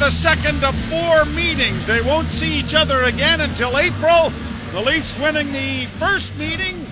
the second of four meetings. They won't see each other again until April. The Leafs winning the first meeting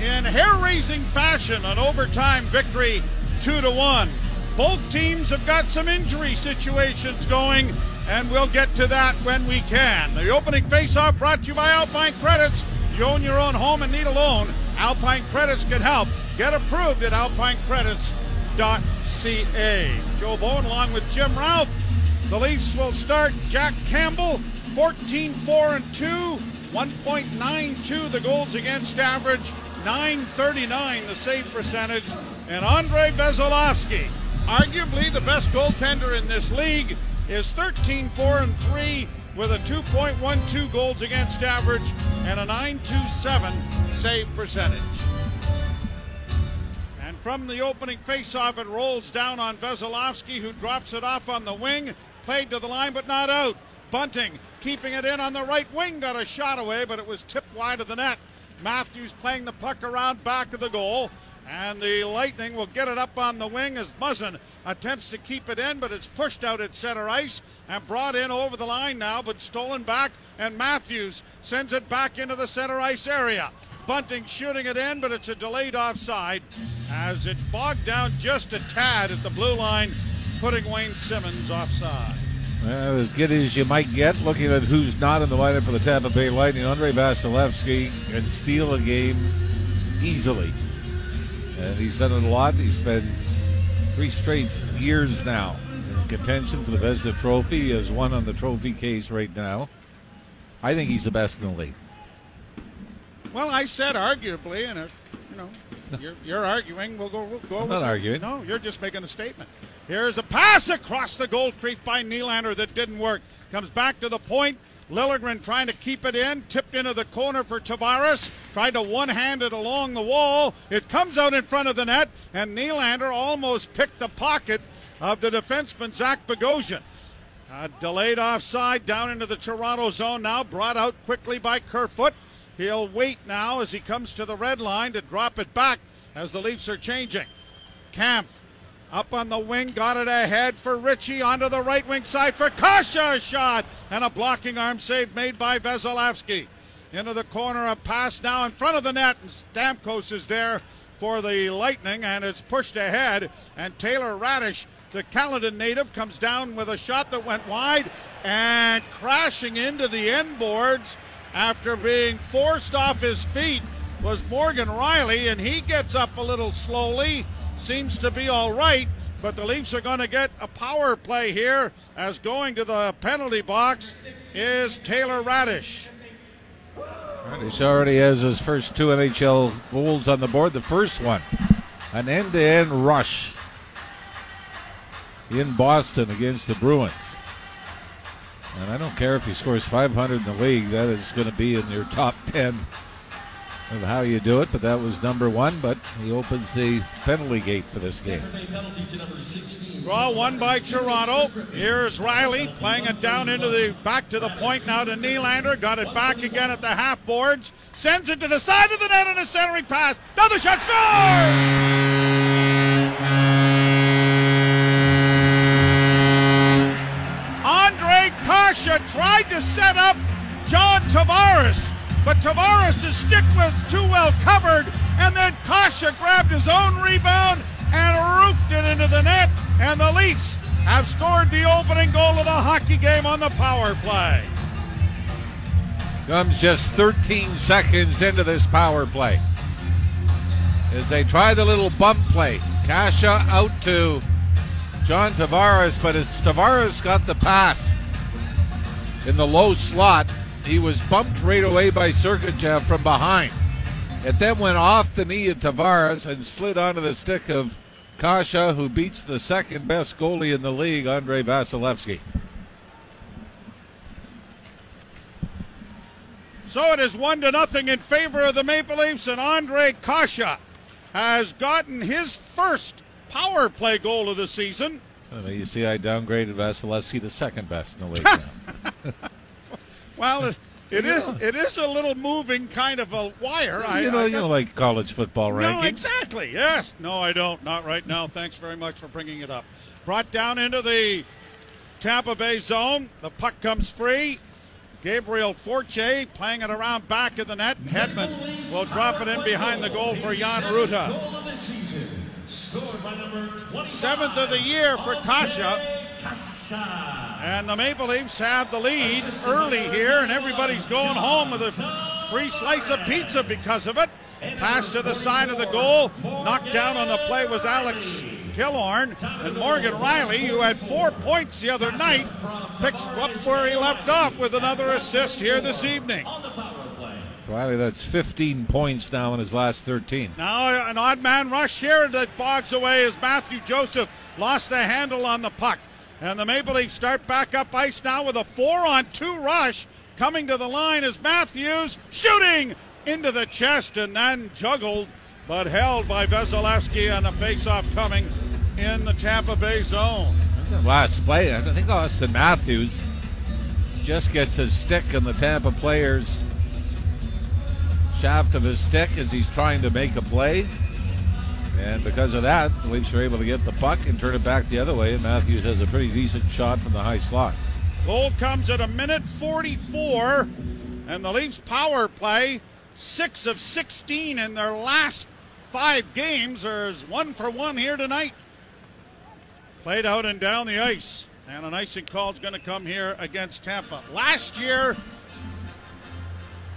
in hair-raising fashion, an overtime victory, two to one. Both teams have got some injury situations going, and we'll get to that when we can. The opening face-off brought to you by Alpine Credits. You own your own home and need a loan. Alpine Credits can help. Get approved at alpinecredits.ca. Joe Bowen along with Jim Ralph. The Leafs will start Jack Campbell, 14 4 and 2, 1.92 the goals against average, 939 the save percentage, and Andrei Vasilevskiy, arguably the best goaltender in this league, is 13 4 and 3 with a 2.12 goals against average and a 927 save percentage. And from the opening faceoff, it rolls down on Vasilevskiy, who drops it off on the wing, played to the line but not out. Bunting keeping it in on the right wing, got a shot away, but it was tipped wide of the net. Matthews playing the puck around back of the goal. And the Lightning will get it up on the wing as Muzzin attempts to keep it in, but it's pushed out at center ice and brought in over the line now, but stolen back. And Matthews sends it back into the center ice area. Bunting shooting it in, but it's a delayed offside as it's bogged down just a tad at the blue line, putting Wayne Simmonds offside. Well, as good as you might get, looking at who's not in the lineup for the Tampa Bay Lightning, Andre Vasilevskiy can steal a game easily. And he's done it a lot. He's been three straight years now in contention for the Vezina Trophy. He has one on the trophy case right now. I think he's the best in the league. Well, I said arguably, and it, you know, you're, you're arguing. We'll go. Go I'm with not it. arguing. No, you're just making a statement. Here's a pass across the goal crease by Nylander that didn't work. Comes back to the point. Liljegren trying to keep it in, tipped into the corner for Tavares, tried to one hand it along the wall. It comes out in front of the net, and Nylander almost picked the pocket of the defenseman Zach Bogosian. A delayed offside down into the Toronto zone now, brought out quickly by Kerfoot. He'll wait now as he comes to the red line to drop it back as the Leafs are changing. Kampf up on the wing, got it ahead for Ritchie onto the right wing side for Kase. Shot and a blocking arm save made by Vasilevskiy. Into the corner, a pass now in front of the net, and Stamkos is there for the Lightning, and it's pushed ahead. And Taylor Raddysh, the Caledon native, comes down with a shot that went wide and crashing into the end boards after being forced off his feet was Morgan Rielly, and he gets up a little slowly seems to be all right. But the Leafs are going to get a power play here as going to the penalty box is Taylor Raddysh. Raddysh already has his first two NHL goals on the board. The first one, an end to end rush in Boston against the Bruins. And I don't care if he scores 500 in the league, that is going to be in your top 10 of how you do it, but that was number one. But he opens the penalty gate for this game. Draw one by Toronto. Here's Rielly playing it down into the back to the point now to Nylander. Got it back again at the half boards. Sends it to the side of the net on a centering pass. Another shot scores! Andre Kase tried to set up John Tavares but Tavares' stick was too well covered, and then Kase grabbed his own rebound and roofed it into the net, and the Leafs have scored the opening goal of the hockey game on the power play. Comes just 13 seconds into this power play. As they try the little bump play, Kase out to John Tavares, but as Tavares got the pass in the low slot, he was bumped right away by Sergachev from behind. It then went off the knee of Tavares and slid onto the stick of Kase, who beats the second best goalie in the league, Andrei Vasilevskiy. So it is one to nothing in favor of the Maple Leafs, and Andre Kase has gotten his first power play goal of the season. You see, I downgraded Vasilevskiy to second best in the league now. Well, it, it is it is a little moving kind of a wire. you I, know, I, you don't like college football rankings. No, exactly. Yes. No, I don't. Not right now. Thanks very much for bringing it up. Brought down into the Tampa Bay zone. The puck comes free. Gabriel Fortier playing it around back of the net. Hedman will drop it in behind the goal for Jan Rutta. Seventh of the year for Kase. And the Maple Leafs have the lead early here, and everybody's going home with a free slice of pizza because of it. Pass to the side of the goal. Knocked down on the play was Alex Killorn. And Morgan Rielly, who had four points the other night, picks up where he left off with another assist here this evening. Rielly, that's 15 points now in his last 13. Now an odd man rush here that bogs away as Mathieu Joseph lost the handle on the puck. And the Maple Leafs start back up ice now with a four on two rush. Coming to the line is Matthews shooting into the chest and then juggled but held by Vasilevskiy and a faceoff coming in the Tampa Bay zone. Last play, I think Austin Matthews just gets his stick in the Tampa player's shaft of his stick as he's trying to make a play. And because of that, the Leafs are able to get the puck and turn it back the other way. And Matthews has a pretty decent shot from the high slot. Goal comes at a minute 44, and the Leafs power play, six of 16 in their last five games. There's one for one here tonight. Played out and down the ice. And an icing call is going to come here against Tampa. Last year,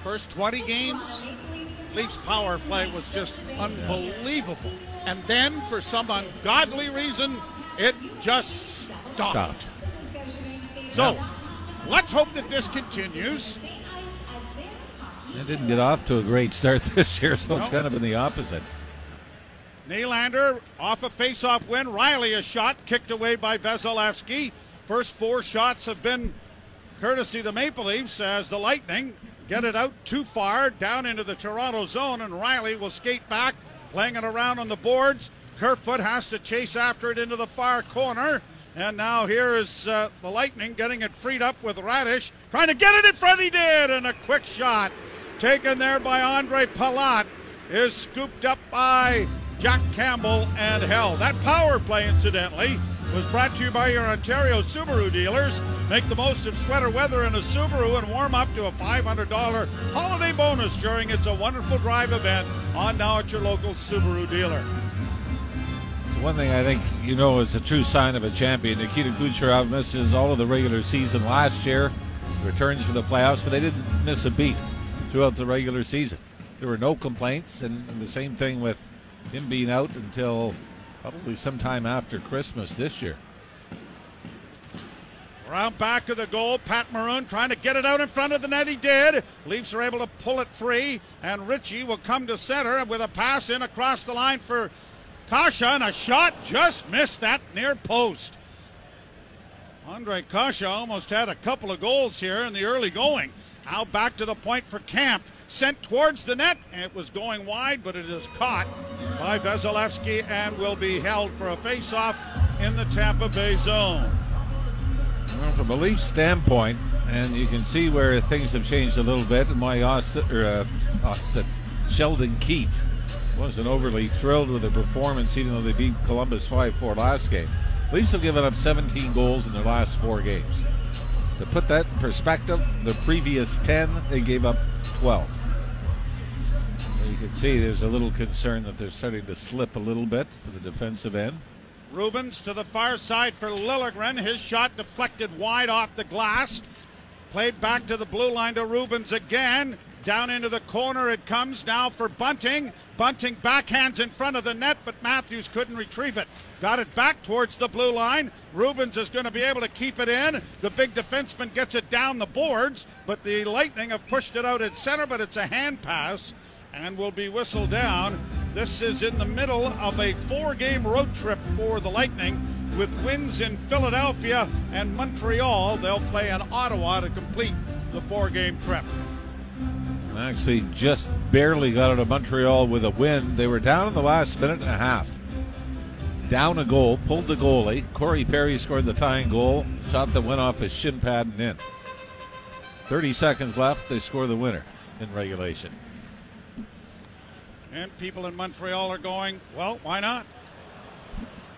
first 20 games, Leafs power play was just unbelievable. And then, for some ungodly reason, it just stopped. Stopped. So, let's hope that this continues. It didn't get off to a great start this year, so it's kind of been the opposite. Nylander off a face-off win. Rielly a shot kicked away by Vasilevskiy. First four shots have been courtesy the Maple Leafs as the Lightning get it out too far down into the Toronto zone, and Rielly will skate back, playing it around on the boards. Kerfoot has to chase after it into the far corner. And now here is uh, the Lightning getting it freed up with Raddysh, trying to get it in front. He did, and a quick shot taken there by Andre Palat is scooped up by Jack Campbell and held. That power play, incidentally, was brought to you by your Ontario Subaru dealers. Make the most of sweater weather in a Subaru and warm up to a $500 holiday bonus during It's a Wonderful Drive event on now at your local Subaru dealer. One thing I think you know is a true sign of a champion. Nikita Kucherov misses all of the regular season last year, returns for the playoffs, but they didn't miss a beat throughout the regular season. There were no complaints, and, and the same thing with him being out until probably sometime after Christmas this year. Around back of the goal, Pat Maroon trying to get it out in front of the net. He did. Leafs are able to pull it free, and Ritchie will come to center with a pass in across the line for Kase, and a shot just missed that near post. Andre Kase almost had a couple of goals here in the early going. Now back to the point for Kampf. Sent towards the net. It was going wide, but it is caught by Vasilevskiy and will be held for a face-off in the Tampa Bay zone. Well, from a Leafs standpoint, and you can see where things have changed a little bit, why Austin, or, uh, Austin Sheldon Keefe wasn't overly thrilled with the performance, even though they beat Columbus 5 4 last game. Leafs have given up 17 goals in their last four games. To put that in perspective, the previous 10, they gave up 12. You can see there's a little concern that they're starting to slip a little bit for the defensive end. Rubins to the far side for Liljegren. His shot deflected wide off the glass. Played back to the blue line to Rubins again. Down into the corner it comes now for Bunting. Bunting backhands in front of the net, but Matthews couldn't retrieve it. Got it back towards the blue line. Rubins is going to be able to keep it in. The big defenseman gets it down the boards, but the Lightning have pushed it out at center, but it's a hand pass and will be whistled down. This is in the middle of a four game road trip for the Lightning with wins in Philadelphia and Montreal. They'll play in Ottawa to complete the four game trip. Actually, just barely got out of Montreal with a win. They were down in the last minute and a half. Down a goal, pulled the goalie. Corey Perry scored the tying goal. Shot that went off his shin pad and in. 30 seconds left. They score the winner in regulation. And people in Montreal are going, well, why not?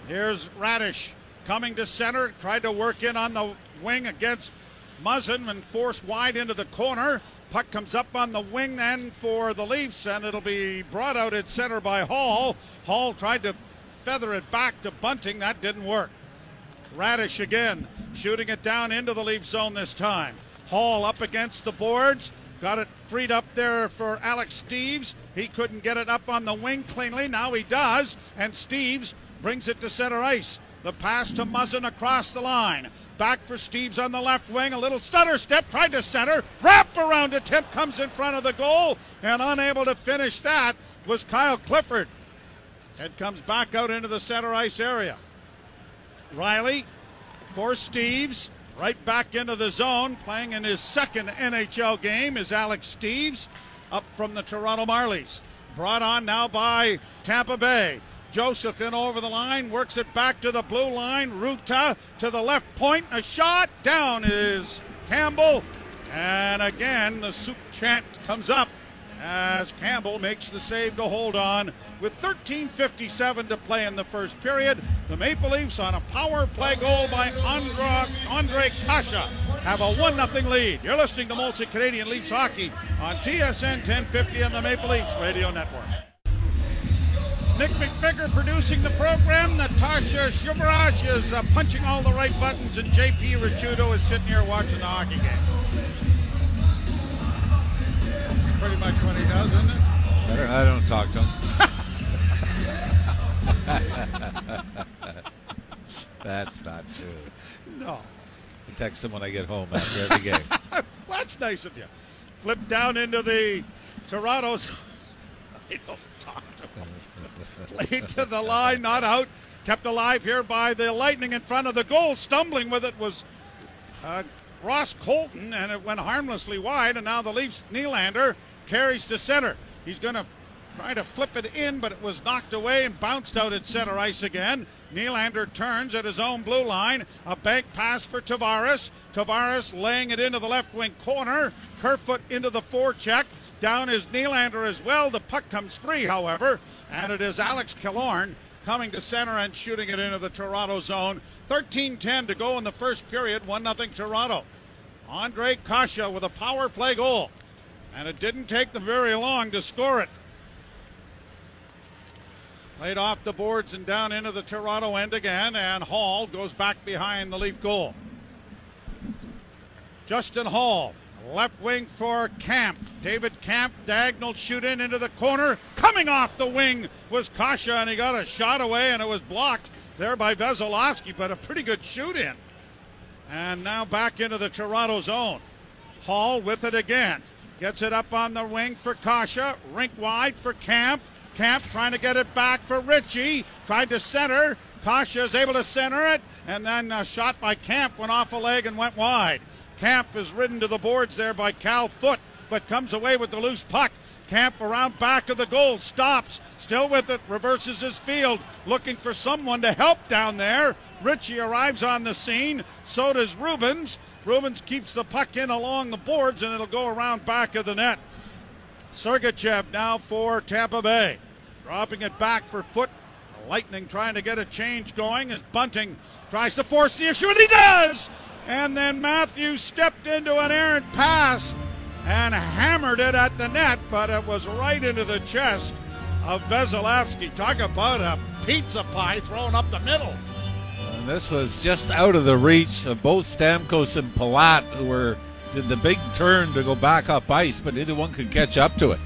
Here's Raddysh coming to center, tried to work in on the wing against Muzzin and forced wide into the corner. Puck comes up on the wing then for the Leafs, and it'll be brought out at center by Holl. Holl tried to feather it back to Bunting. That didn't work. Raddysh again, shooting it down into the Leaf zone this time. Holl up against the boards. Got it freed up there for Alex Steeves. He couldn't get it up on the wing cleanly. Now he does. And Steeves brings it to center ice. The pass to Muzzin across the line. Back for Steeves on the left wing. A little stutter step. Tried to center. Wrap around attempt comes in front of the goal. And unable to finish that was Kyle Clifford. It comes back out into the center ice area. Rielly for Steeves. Right back into the zone, playing in his second NHL game is Alex Steeves up from the Toronto Marlies. Brought on now by Tampa Bay. Joseph in over the line, works it back to the blue line. Rutta to the left point. A shot. Down is Campbell. And again, the soup chant comes up as Campbell makes the save to hold on. With 13.57 to play in the first period, the Maple Leafs on a power play goal by Andra, Andre Kase have a 1 0 lead. You're listening to Molson Canadian Leafs Hockey on TSN 1050 and the Maple Leafs Radio Network. Nick McVicker producing the program. Natasha Shubaraj is uh, punching all the right buttons, and JP Ricciuto is sitting here watching the hockey game pretty much what he does, isn't it? I don't talk to him. That's not true. No. I text him when I get home after every game. well, that's nice of you. Flip down into the Toronto's. I don't talk to him. Played to the line, not out. Kept alive here by the Lightning in front of the goal. Stumbling with it was uh, Ross Colton, and it went harmlessly wide. And now the Leafs, Nylander, carries to center. He's going to try to flip it in, but it was knocked away and bounced out at center ice again. Nylander turns at his own blue line. A bank pass for Tavares. Tavares laying it into the left wing corner. Kerfoot into the forecheck. Down is Nylander as well. The puck comes free, however, and it is Alex Killorn coming to center and shooting it into the Toronto zone. 13-10 to go in the first period. 1-0 Toronto. Andre Kase with a power play goal and it didn't take them very long to score it. Played off the boards and down into the Toronto end again, and Holl goes back behind the Leaf goal. Justin Holl, left wing for Kampf. David Kampf, diagonal shoot in into the corner. Coming off the wing was Kase, and he got a shot away, and it was blocked there by Vasilevskiy, but a pretty good shoot in. And now back into the Toronto zone. Holl with it again. Gets it up on the wing for Kase. Rink wide for Kampf. Kampf trying to get it back for Ritchie. Tried to center. Kase is able to center it. And then a shot by Kampf went off a leg and went wide. Kampf is ridden to the boards there by Cal Foote, but comes away with the loose puck. Kampf around back to the goal, stops, still with it, reverses his field, looking for someone to help down there. Ritchie arrives on the scene, so does Rubins. Rubins keeps the puck in along the boards, and it'll go around back of the net. Sergachev now for Tampa Bay. Dropping it back for Foote. Lightning trying to get a change going as Bunting tries to force the issue, and he does! And then Matthews stepped into an errant pass and hammered it at the net, but it was right into the chest of Vasilevskiy. Talk about a pizza pie thrown up the middle. This was just out of the reach of both Stamkos and Palat, who were did the big turn to go back up ice, but neither one could catch up to it.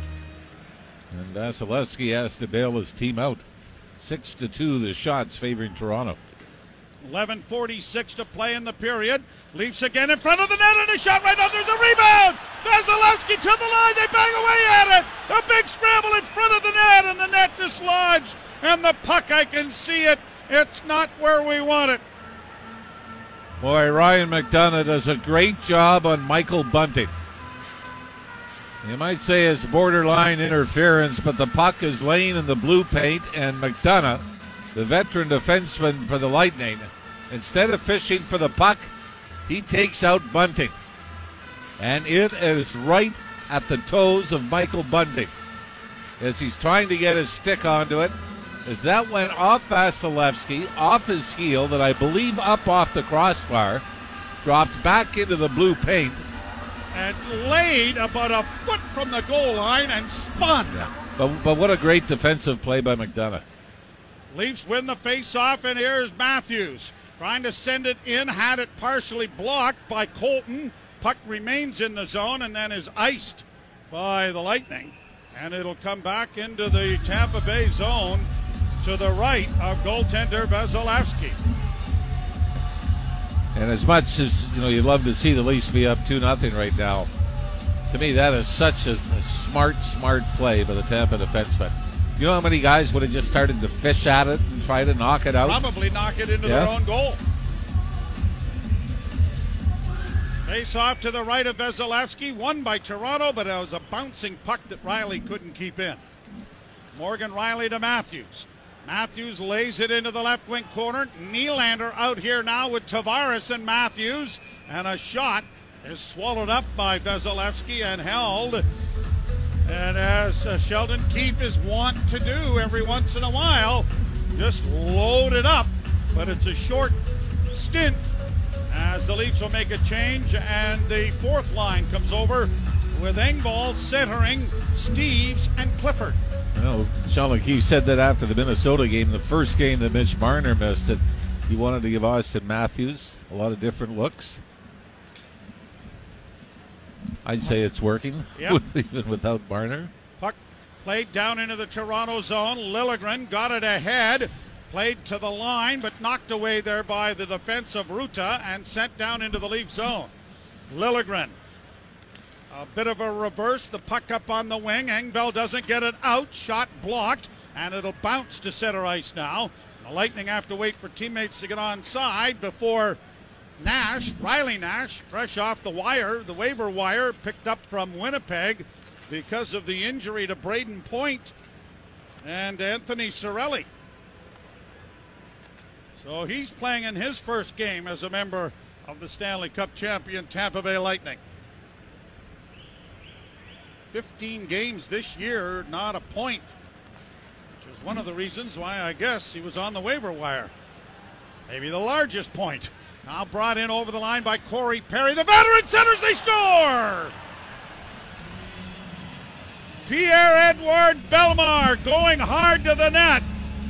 And Vasilevskiy has to bail his team out. Six to two, the shots favoring Toronto. 11.46 to play in the period. Leafs again in front of the net and a shot right up. There's a rebound. Vasilevskiy to the line. They bang away at it. A big scramble in front of the net and the net dislodged. And the puck, I can see it. It's not where we want it. Boy, Ryan McDonagh does a great job on Michael Bunting. You might say it's borderline interference, but the puck is laying in the blue paint, and McDonagh, the veteran defenseman for the Lightning, instead of fishing for the puck, he takes out Bunting. And it is right at the toes of Michael Bunting as he's trying to get his stick onto it. As that went off Vasilevskiy, off his heel, that I believe up off the crossbar, dropped back into the blue paint. And laid about a foot from the goal line and spun. Yeah. But, but what a great defensive play by McDonagh. Leafs win the face-off, and here's Matthews trying to send it in, had it partially blocked by Colton. Puck remains in the zone and then is iced by the Lightning. And it'll come back into the Tampa Bay zone to the right of goaltender Vasilevskiy. And as much as you know, you love to see the Leafs be up two nothing right now. To me, that is such a, a smart, smart play by the Tampa defenseman. You know how many guys would have just started to fish at it and try to knock it out? Probably knock it into Yeah. their own goal. Face off to the right of Vasilevskiy, won by Toronto, but it was a bouncing puck that Rielly couldn't keep in. Morgan Rielly to Matthews. Matthews lays it into the left wing corner. Nylander out here now with Tavares and Matthews, and a shot is swallowed up by Vasilevskiy and held. And as uh, Sheldon Keefe is wont to do every once in a while, just load it up. But it's a short stint as the Leafs will make a change, and the fourth line comes over with Engvall centering Steeves and Clifford. Know Sheldon Keefe said that after the Minnesota game, the first game that Mitch Marner missed, that he wanted to give Austin Matthews a lot of different looks. I'd say it's working, Yep. even without Marner. Puck played down into the Toronto zone. Liljegren got it ahead, played to the line, but knocked away there by the defense of Rutta and sent down into the Leaf zone. Liljegren. A bit of a reverse, the puck up on the wing. Engvall doesn't get it out. Shot blocked, and it'll bounce to center ice now. The Lightning have to wait for teammates to get on side before Nash, Riley Nash, fresh off the wire, the waiver wire, picked up from Winnipeg because of the injury to Brayden Point and Anthony Cirelli. So he's playing in his first game as a member of the Stanley Cup champion Tampa Bay Lightning. 15 games this year, not a point, which is one of the reasons why I guess he was on the waiver wire. Maybe the largest point. Now brought in over the line by Corey Perry. The veteran centers, they score! Pierre Edouard Bellemare going hard to the net.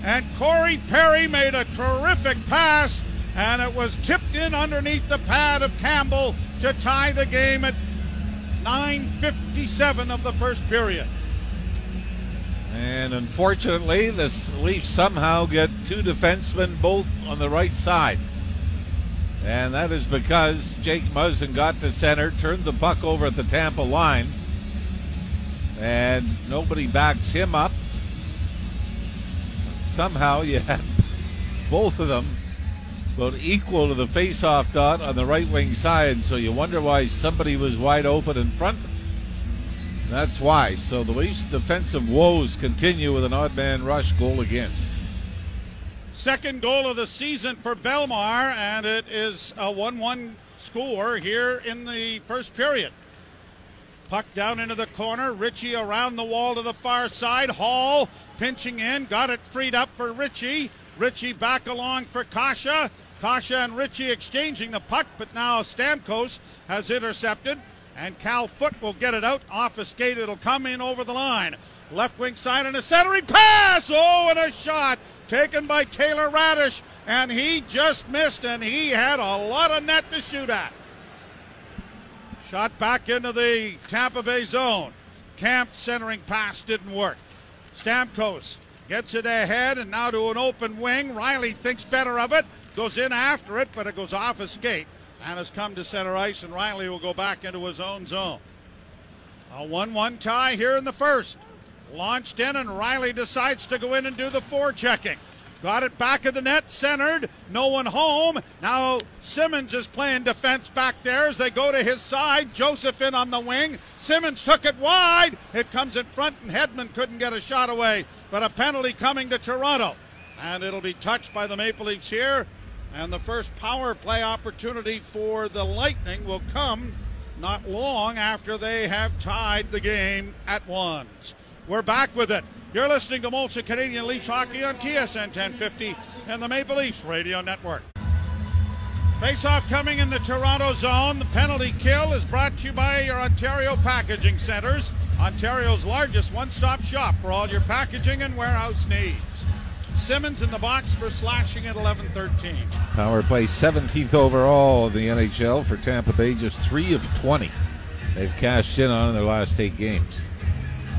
And Corey Perry made a terrific pass, and it was tipped in underneath the pad of Campbell to tie the game at 9.57 of the first period. And unfortunately, the Leafs somehow get two defensemen both on the right side. And that is because Jake Muzzin got to center, turned the puck over at the Tampa line, and nobody backs him up. Somehow you had both of them about equal to the face-off dot on the right wing side, so you wonder why somebody was wide open in front. That's why. So the Leafs' defensive woes continue with an odd man rush goal against. Second goal of the season for Bellemare, and it is a 1 1 score here in the first period. Puck down into the corner. Ritchie around the wall to the far side. Holl pinching in. Got it freed up for Ritchie. Ritchie back along for Kase. Kase and Ritchie exchanging the puck, but now Stamkos has intercepted. And Cal Foote will get it out off a skate. It'll come in over the line. Left wing side and a centering pass. Oh, and a shot taken by Taylor Raddysh. And he just missed, and he had a lot of net to shoot at. Shot back into the Tampa Bay zone. Kampf centering pass didn't work. Stamkos gets it ahead and now to an open wing. Rielly thinks better of it, goes in after it, but it goes off his skate and has come to center ice, and Rielly will go back into his own zone. A 1 1 tie here in the first. Launched in, and Rielly decides to go in and do the forechecking. Got it back of the net, centered. No one home. Now Simmonds is playing defense back there as they go to his side. Joseph in on the wing. Simmonds took it wide. It comes in front, and Hedman couldn't get a shot away. But a penalty coming to Toronto. And it'll be touched by the Maple Leafs here. And the first power play opportunity for the Lightning will come not long after they have tied the game at ones. We're back with it. You're listening to Molson Canadian Leafs Hockey on TSN 1050 and the Maple Leafs Radio Network. Face-off coming in the Toronto zone. The penalty kill is brought to you by your Ontario Packaging Centers, Ontario's largest one-stop shop for all your packaging and warehouse needs. Simmonds in the box for slashing at 11-13. Power play 17th overall in the NHL for Tampa Bay, just three of 20. They've cashed in on in their last eight games.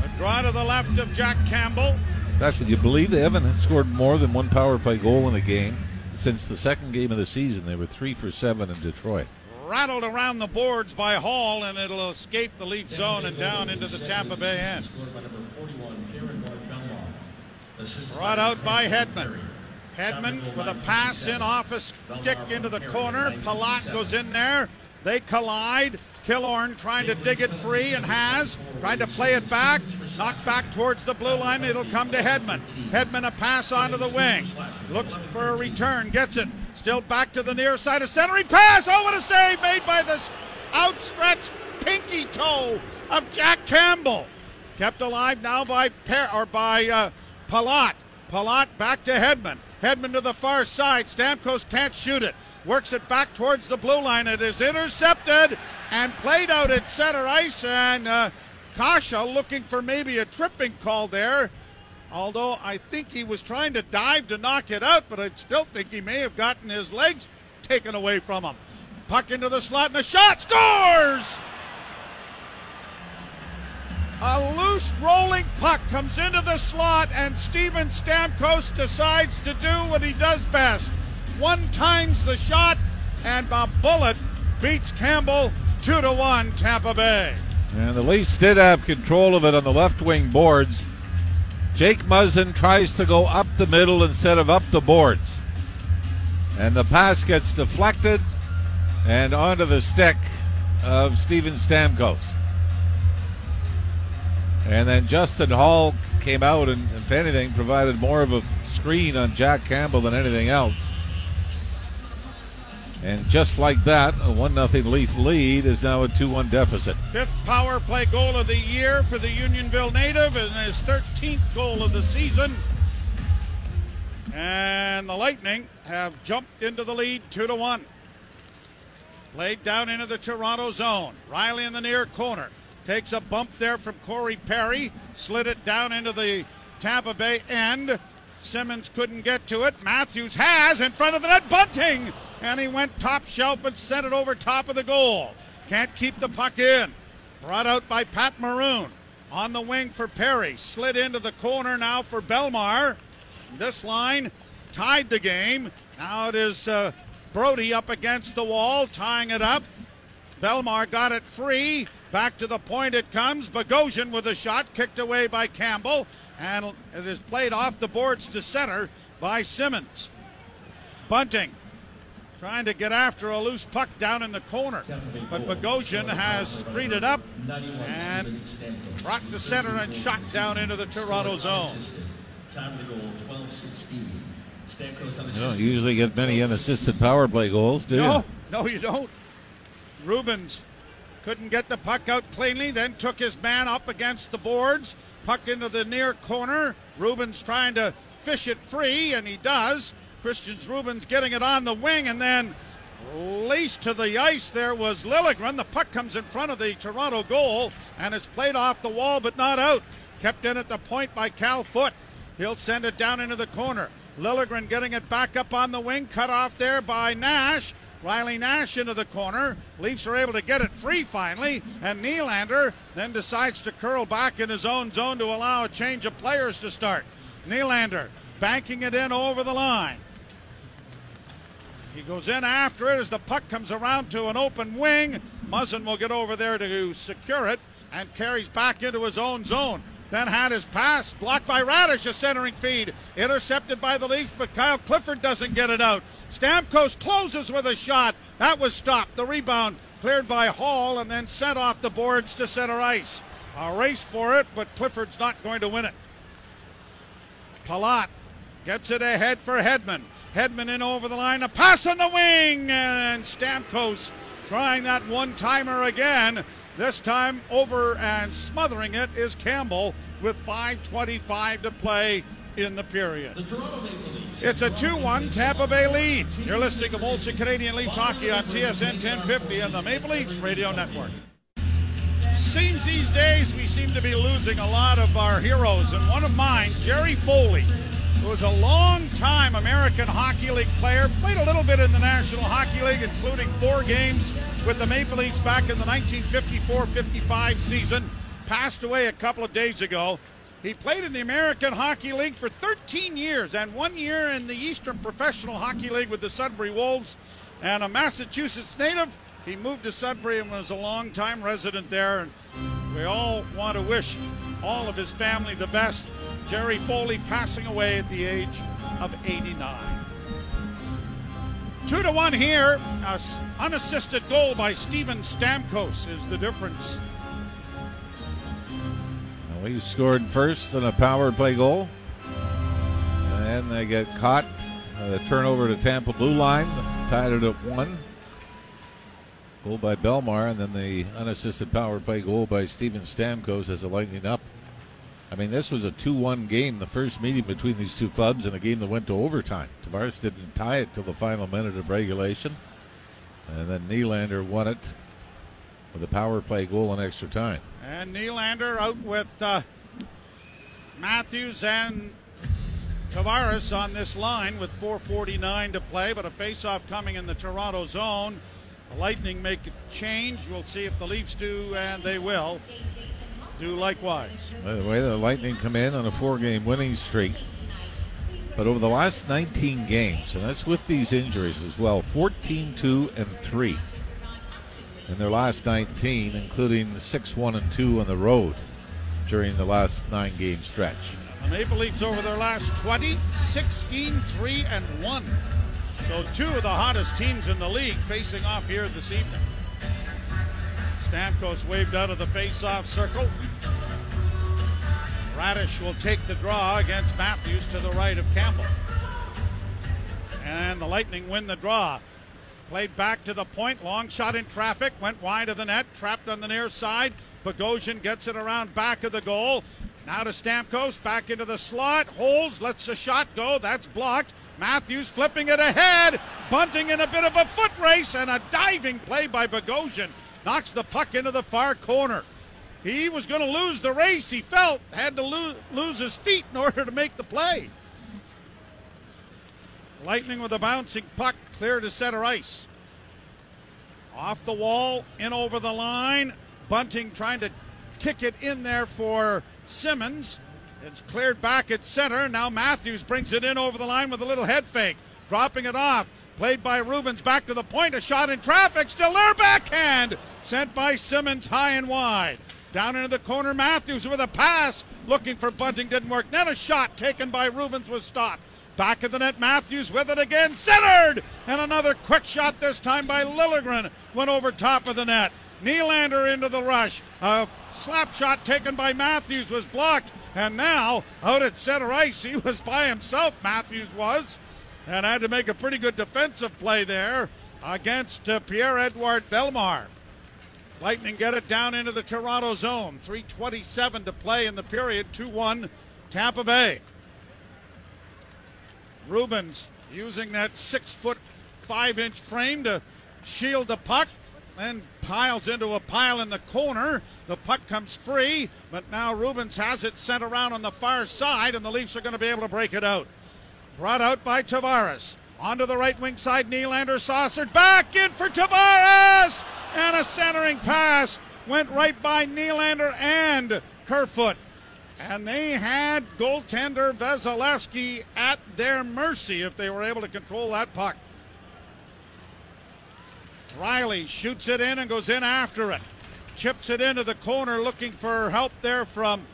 A draw to the left of Jack Campbell. Actually, you believe they haven't scored more than one power play goal in a game since the second game of the season? They were three for seven in Detroit. Rattled around the boards by Holl, and it'll escape the Leaf zone and down into the Tampa Bay end. Brought out by Hedman. Hedman with a pass in off a stick into the corner. Palat goes in there. They collide. Killorn trying to dig it free and has. Trying to play it back. Knocked back towards the blue line. It'll come to Hedman. Hedman a pass onto the wing. Looks for a return. Gets it. Still back to the near side of centering pass. Oh, what a save made by this outstretched pinky toe of Jack Campbell. Kept alive now by per- or by uh, Palat. Palat back to Hedman. Hedman to the far side. Stamkos can't shoot it. Works it back towards the blue line. It is intercepted and played out at center ice. And uh, Kase looking for maybe a tripping call there. Although I think he was trying to dive to knock it out, but I still think he may have gotten his legs taken away from him. Puck into the slot and the shot scores! A loose rolling puck comes into the slot, and Steven Stamkos decides to do what he does best. One times the shot, and a bullet beats Campbell two to one, Tampa Bay. And the Leafs did have control of it on the left wing boards. Jake Muzzin tries to go up the middle instead of up the boards. And the pass gets deflected and onto the stick of Steven Stamkos. And then Justin Holl came out and, if anything, provided more of a screen on Jack Campbell than anything else. And just like that, a 1 0 Leaf lead is now a 2 1 deficit. Fifth power play goal of the year for the Unionville native and his 13th goal of the season. And the Lightning have jumped into the lead 2 to 1. Played down into the Toronto zone. Rielly in the near corner. Takes a bump there from Corey Perry. Slid it down into the Tampa Bay end. Simmonds couldn't get to it. Matthews has in front of the net. Bunting! And he went top shelf and sent it over top of the goal. Can't keep the puck in. Brought out by Pat Maroon. On the wing for Perry. Slid into the corner now for Bellemare. This line tied the game. Now it is uh, Brodie up against the wall, tying it up. Bellemare got it free. Back to the point it comes. Bogosian with a shot kicked away by Campbell. And it is played off the boards to center by Simmonds. Bunting trying to get after a loose puck down in the corner. But Bogosian has freed it up and rocked the center and shot down into the Toronto zone. Time goal, 12 16. Stamkos You don't usually get many unassisted power play goals, do you? No, no, you don't. Rubens couldn't get the puck out cleanly, then took his man up against the boards. Puck into the near corner. Rubins trying to fish it free, and he does. Christians Rubins getting it on the wing, and then laced to the ice there was Liljegren. The puck comes in front of the Toronto goal, and it's played off the wall but not out. Kept in at the point by Cal Foote. He'll send it down into the corner. Liljegren getting it back up on the wing, cut off there by Nash. Riley Nash into the corner. Leafs are able to get it free finally, and Nylander then decides to curl back in his own zone to allow a change of players to start. Nylander banking it in over the line. He goes in after it as the puck comes around to an open wing. Muzzin will get over there to secure it and carries back into his own zone. Then had his pass blocked by Raddysh, a centering feed. Intercepted by the Leafs, but Kyle Clifford doesn't get it out. Stamkos closes with a shot. That was stopped. The rebound cleared by Holl and then sent off the boards to center ice. A race for it, but Clifford's not going to win it. Palat gets it ahead for Hedman. Hedman in over the line. A pass on the wing, and Stamkos trying that one timer again. This time over and smothering it is Campbell. with 5.25 to play in the period. The Toronto Maple Leafs. It's a 2 1 Tampa Bay lead. You're listening to Molson Canadian Leafs hockey on TSN 1050 and the Maple Leafs Radio Network. Seems these days we seem to be losing a lot of our heroes, and one of mine, Gerry Foley, who was a long time American Hockey League player, played a little bit in the National Hockey League, including four games with the Maple Leafs back in the 1954 55 season, passed away a couple of days ago. He played in the American Hockey League for 13 years and one year in the Eastern Professional Hockey League with the Sudbury Wolves. And a Massachusetts native, he moved to Sudbury and was a long-time resident there. And we all want to wish all of his family the best. Gerry Foley passing away at the age of 89. Two to one here. A unassisted goal by Steven Stamkos is the difference. We scored first in a power play goal. And they get caught. The turnover to Tampa blue line, tied it at one. Goal by Bellemare, and then the unassisted power play goal by Steven Stamkos as a lightning up. I mean, this was a 2 1 game, the first meeting between these two clubs, and a game that went to overtime. Tavares didn't tie it till the final minute of regulation. And then Nylander won it with a power play goal in extra time. And Nylander out with uh, Matthews and Tavares on this line with 4.49 to play, but a faceoff coming in the Toronto zone. The Lightning make a change. We'll see if the Leafs do, and they will do likewise. By the way, the Lightning come in on a four game winning streak. But over the last 19 games, and that's with these injuries as well, 14 2 and 3 in their last 19, including 6 1 and 2 on the road during the last nine game stretch. The Maple Leafs over their last 20, 16 3 and 1. So, two of the hottest teams in the league facing off here this evening. Stamkos waved out of the face-off circle. Raddysh will take the draw against Matthews to the right of Campbell. And the Lightning win the draw. Played back to the point, long shot in traffic, went wide of the net, trapped on the near side. Bogosian gets it around back of the goal. Now to Stamkos, back into the slot, holds, lets the shot go. That's blocked. Matthews flipping it ahead, bunting in a bit of a foot race, and a diving play by Bogosian knocks the puck into the far corner. He was going to lose the race. He felt had to lo- lose his feet in order to make the play. Lightning with a bouncing puck clear to center ice. Off the wall, in over the line. Bunting trying to kick it in there for Simmonds. It's cleared back at center. Now Matthews brings it in over the line with a little head fake, dropping it off. Played by Rubins back to the point. A shot in traffic. Still there. Backhand. Sent by Simmonds high and wide. Down into the corner. Matthews with a pass. Looking for Bunting. Didn't work. Then a shot taken by Rubins was stopped. Back of the net. Matthews with it again. Centered. And another quick shot this time by Liljegren. Went over top of the net. Nylander into the rush. A slap shot taken by Matthews was blocked. And now out at center ice, he was by himself. Matthews was and had to make a pretty good defensive play there against uh, Pierre Edouard Bellemare. Lightning get it down into the Toronto zone. 3.27 to play in the period. 2 1 Tampa Bay. Rubins using that six foot, five inch frame to shield the puck. Then piles into a pile in the corner. The puck comes free, but now Rubins has it sent around on the far side, and the Leafs are going to be able to break it out. Brought out by Tavares. Onto the right wing side, Nylander saucered back in for Tavares! And a centering pass went right by Nylander and Kerfoot. And they had goaltender Vasilevskiy at their mercy if they were able to control that puck. Rielly shoots it in and goes in after it. Chips it into the corner looking for help there from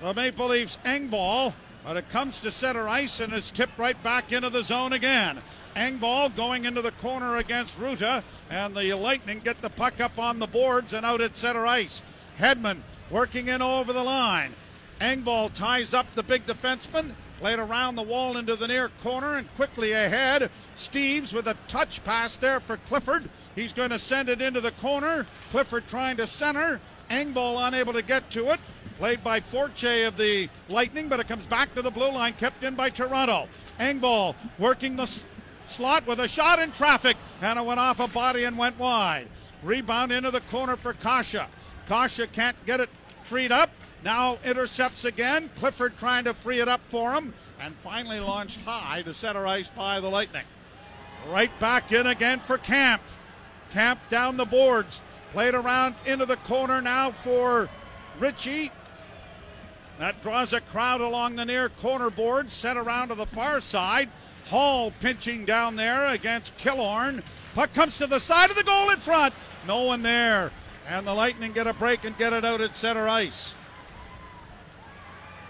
the Maple Leafs Engvall. But it comes to center ice and is tipped right back into the zone again. Engvall going into the corner against Rutta, and the Lightning get the puck up on the boards and out at center ice. Hedman working in over the line. Engvall ties up the big defenseman, played around the wall into the near corner and quickly ahead. Steeves with a touch pass there for Clifford. He's going to send it into the corner. Clifford trying to center. Engvall unable to get to it. Played by Fortier of the Lightning, but it comes back to the blue line, kept in by Toronto. Engvall working the s- slot with a shot in traffic, and it went off a body and went wide. Rebound into the corner for Kase. Kase can't get it freed up. Now intercepts again. Clifford trying to free it up for him, and finally launched high to center ice by the Lightning. Right back in again for Kampf. Kampf down the boards. Played around into the corner now for Ritchie. That draws a crowd along the near corner board, set around to the far side. Holl pinching down there against Killorn. Puck comes to the side of the goal in front. No one there. And the Lightning get a break and get it out at center ice.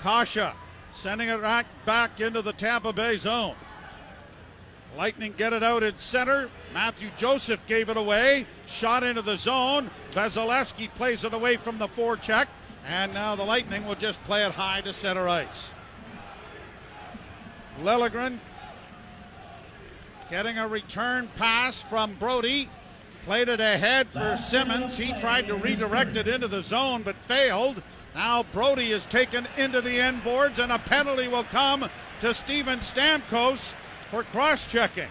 Kase sending it back, back into the Tampa Bay zone. Lightning get it out at center. Mathieu Joseph gave it away. Shot into the zone. Vasilevskiy plays it away from the forecheck. And now the Lightning will just play it high to center ice. Liljegren getting a return pass from Brodie. Played it ahead for Simmonds. He tried to redirect it into the zone but failed. Now Brodie is taken into the end boards, and a penalty will come to Steven Stamkos for cross checking.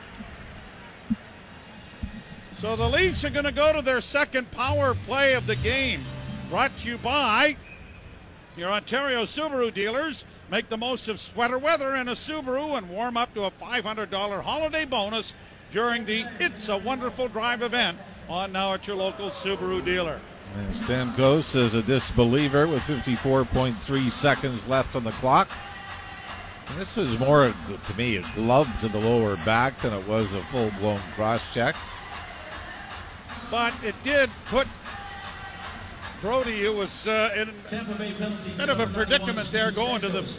So the Leafs are going to go to their second power play of the game. Brought to you by your Ontario Subaru dealers. Make the most of sweater weather in a Subaru and warm up to a $500 holiday bonus during the It's a Wonderful Drive event on now at your local Subaru dealer. And Stamkos is a disbeliever with 54.3 seconds left on the clock. And this was more, to me, a glove to the lower back than it was a full blown cross check. But it did put Brodie, who was uh, in Tampa Bay penalty. a bit of a predicament there going to the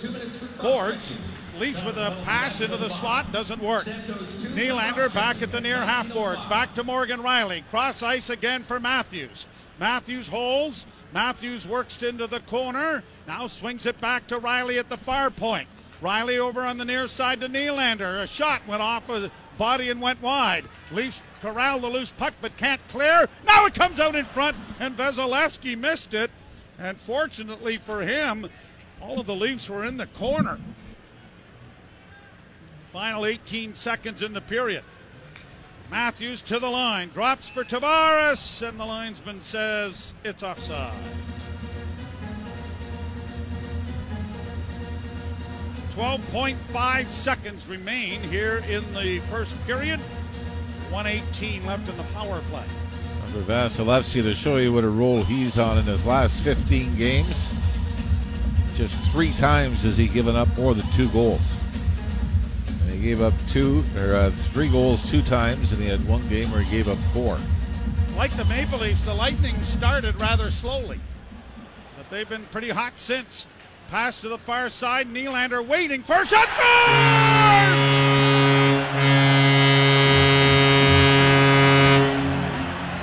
boards. Leafs with a pass into the slot doesn't work. Nylander back at the near half boards. Back to Morgan Rielly. Cross ice again for Matthews. Matthews holds. Matthews works into the corner. Now swings it back to Rielly at the far point. Rielly over on the near side to Nylander. A shot went off a body and went wide. Leafs corral the loose puck but can't clear. Now it comes out in front and Vasilevskiy missed it. And fortunately for him, all of the Leafs were in the corner. Final 18 seconds in the period. Matthews to the line, drops for Tavares, and the linesman says it's offside. 12.5 seconds remain here in the first period. 118 left in the power play. For Vasilevskiy to show you what a roll he's on in his last 15 games. Just three times has he given up more than two goals. Gave up two or uh, three goals two times, and he had one game where he gave up four. Like the Maple Leafs, the Lightning started rather slowly, but they've been pretty hot since. Pass to the far side, Nylander waiting for a shot.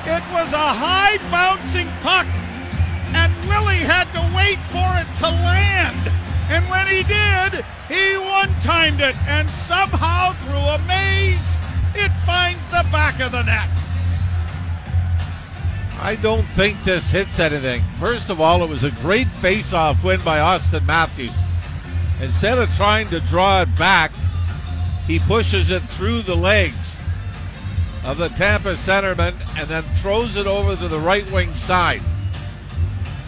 It was a high bouncing puck, and Willie had to wait for it to land. And when he did, he one timed it, and somehow through a maze, it finds the back of the net. I don't think this hits anything. First of all, it was a great face-off win by Austin Matthews. Instead of trying to draw it back, he pushes it through the legs of the Tampa centerman and then throws it over to the right wing side.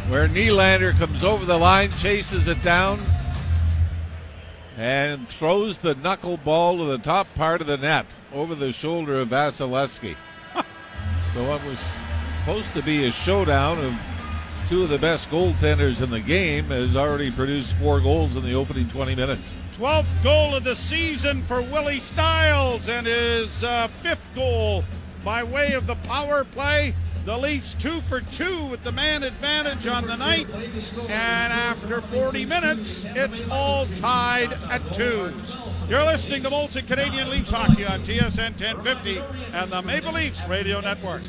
Where Nylander comes over the line, chases it down, and throws the knuckleball to the top part of the net over the shoulder of Vasilevskiy. so it was supposed to be a showdown of two of the best goaltenders in the game has already produced four goals in the opening 20 minutes. 12th goal of the season for Willie Stiles and his uh, fifth goal by way of the power play. The Leafs two for two with the man advantage on the night. And after 40 minutes, it's all tied at twos. You're listening to Molson Canadian Leafs Hockey on TSN 1050 and the Maple Leafs Radio Network.